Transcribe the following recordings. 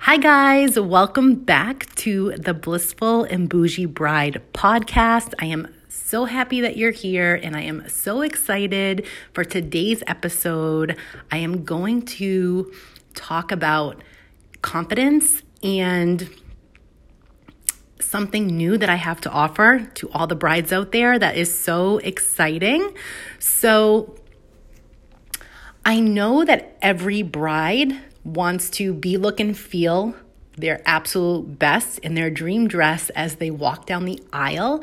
Hi, guys. Welcome back to the Blissful and Bougie Bride podcast. I am so happy that you're here and I am so excited for today's episode. I am going to talk about confidence and something new that I have to offer to all the brides out there that is so exciting. So, I know that every bride wants to be, look, and feel their absolute best in their dream dress as they walk down the aisle.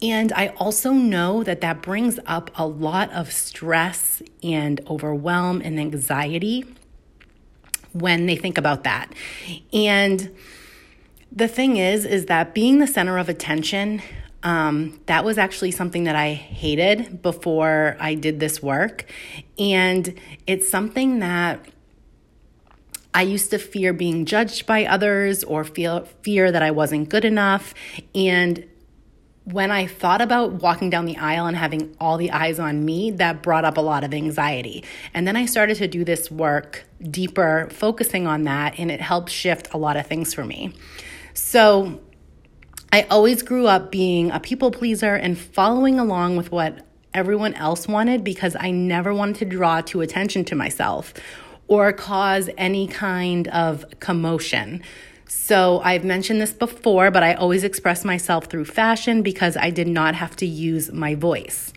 And I also know that that brings up a lot of stress and overwhelm and anxiety when they think about that. And the thing is, is that being the center of attention, um, that was actually something that I hated before I did this work. And it's something that I used to fear being judged by others or feel fear that I wasn't good enough. And when I thought about walking down the aisle and having all the eyes on me, that brought up a lot of anxiety. And then I started to do this work deeper, focusing on that, and it helped shift a lot of things for me. So I always grew up being a people pleaser and following along with what everyone else wanted because I never wanted to draw too attention to myself or cause any kind of commotion. So I've mentioned this before, but I always express myself through fashion because I did not have to use my voice.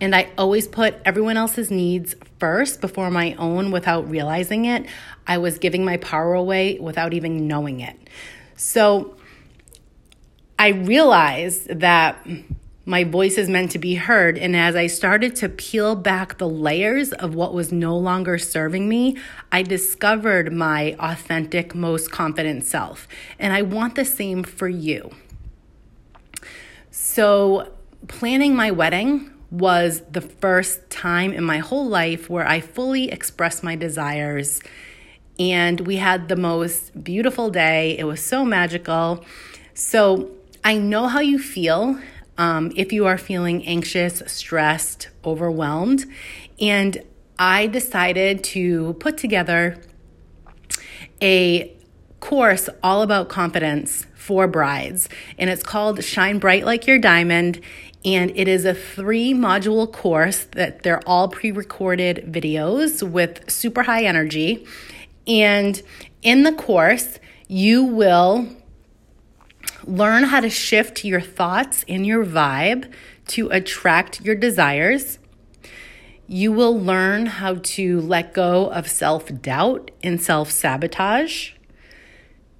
And I always put everyone else's needs first before my own without realizing it. I was giving my power away without even knowing it. So I realized that my voice is meant to be heard. And as I started to peel back the layers of what was no longer serving me, I discovered my authentic, most confident self. And I want the same for you. So, planning my wedding was the first time in my whole life where I fully expressed my desires. And we had the most beautiful day. It was so magical. So, I know how you feel um, if you are feeling anxious, stressed, overwhelmed. And I decided to put together a course all about confidence for brides. And it's called Shine Bright Like Your Diamond. And it is a three module course that they're all pre recorded videos with super high energy. And in the course, you will Learn how to shift your thoughts and your vibe to attract your desires. You will learn how to let go of self doubt and self sabotage.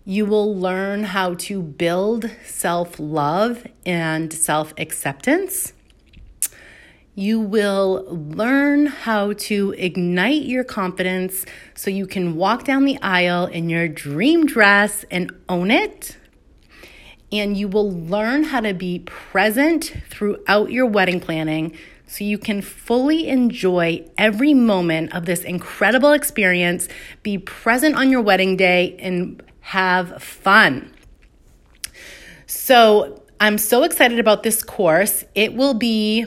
You will learn how to build self love and self acceptance. You will learn how to ignite your confidence so you can walk down the aisle in your dream dress and own it and you will learn how to be present throughout your wedding planning so you can fully enjoy every moment of this incredible experience, be present on your wedding day, and have fun. So, I'm so excited about this course. It will be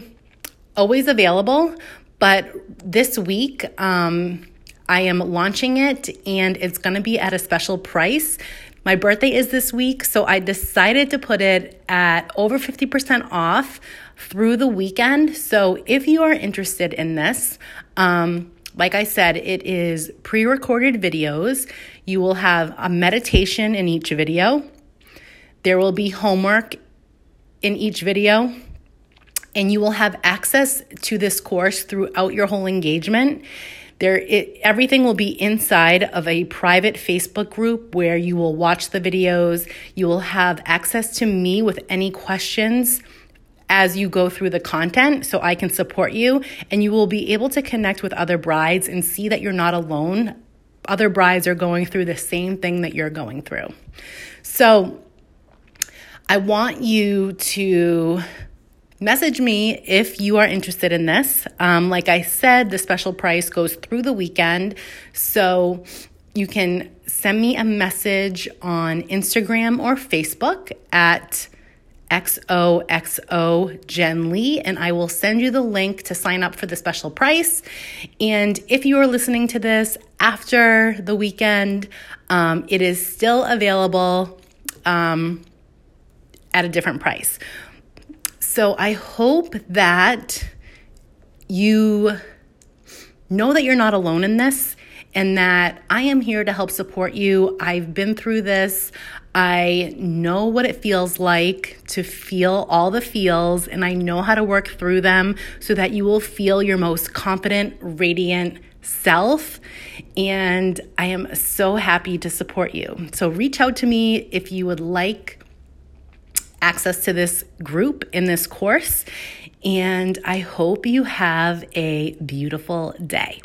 always available, but this week, um, I am launching it and it's going to be at a special price my birthday is this week, so I decided to put it at over 50% off through the weekend. So if you are interested in this, um, like I said, it is pre recorded videos. You will have a meditation in each video, there will be homework in each video. And you will have access to this course throughout your whole engagement. There, it, everything will be inside of a private Facebook group where you will watch the videos. You will have access to me with any questions as you go through the content so I can support you. And you will be able to connect with other brides and see that you're not alone. Other brides are going through the same thing that you're going through. So I want you to message me if you are interested in this. Um, like I said, the special price goes through the weekend. So you can send me a message on Instagram or Facebook at XOXO Jen Lee, and I will send you the link to sign up for the special price. And if you are listening to this after the weekend, um, it is still available um, at a different price. So I hope that you know that you're not alone in this and that I am here to help support you. I've been through this. I know what it feels like to feel all the feels, and I know how to work through them so that you will feel your most confident, radiant self. And I am so happy to support you. So reach out to me if you would like access to this group in this course. And I hope you have a beautiful day.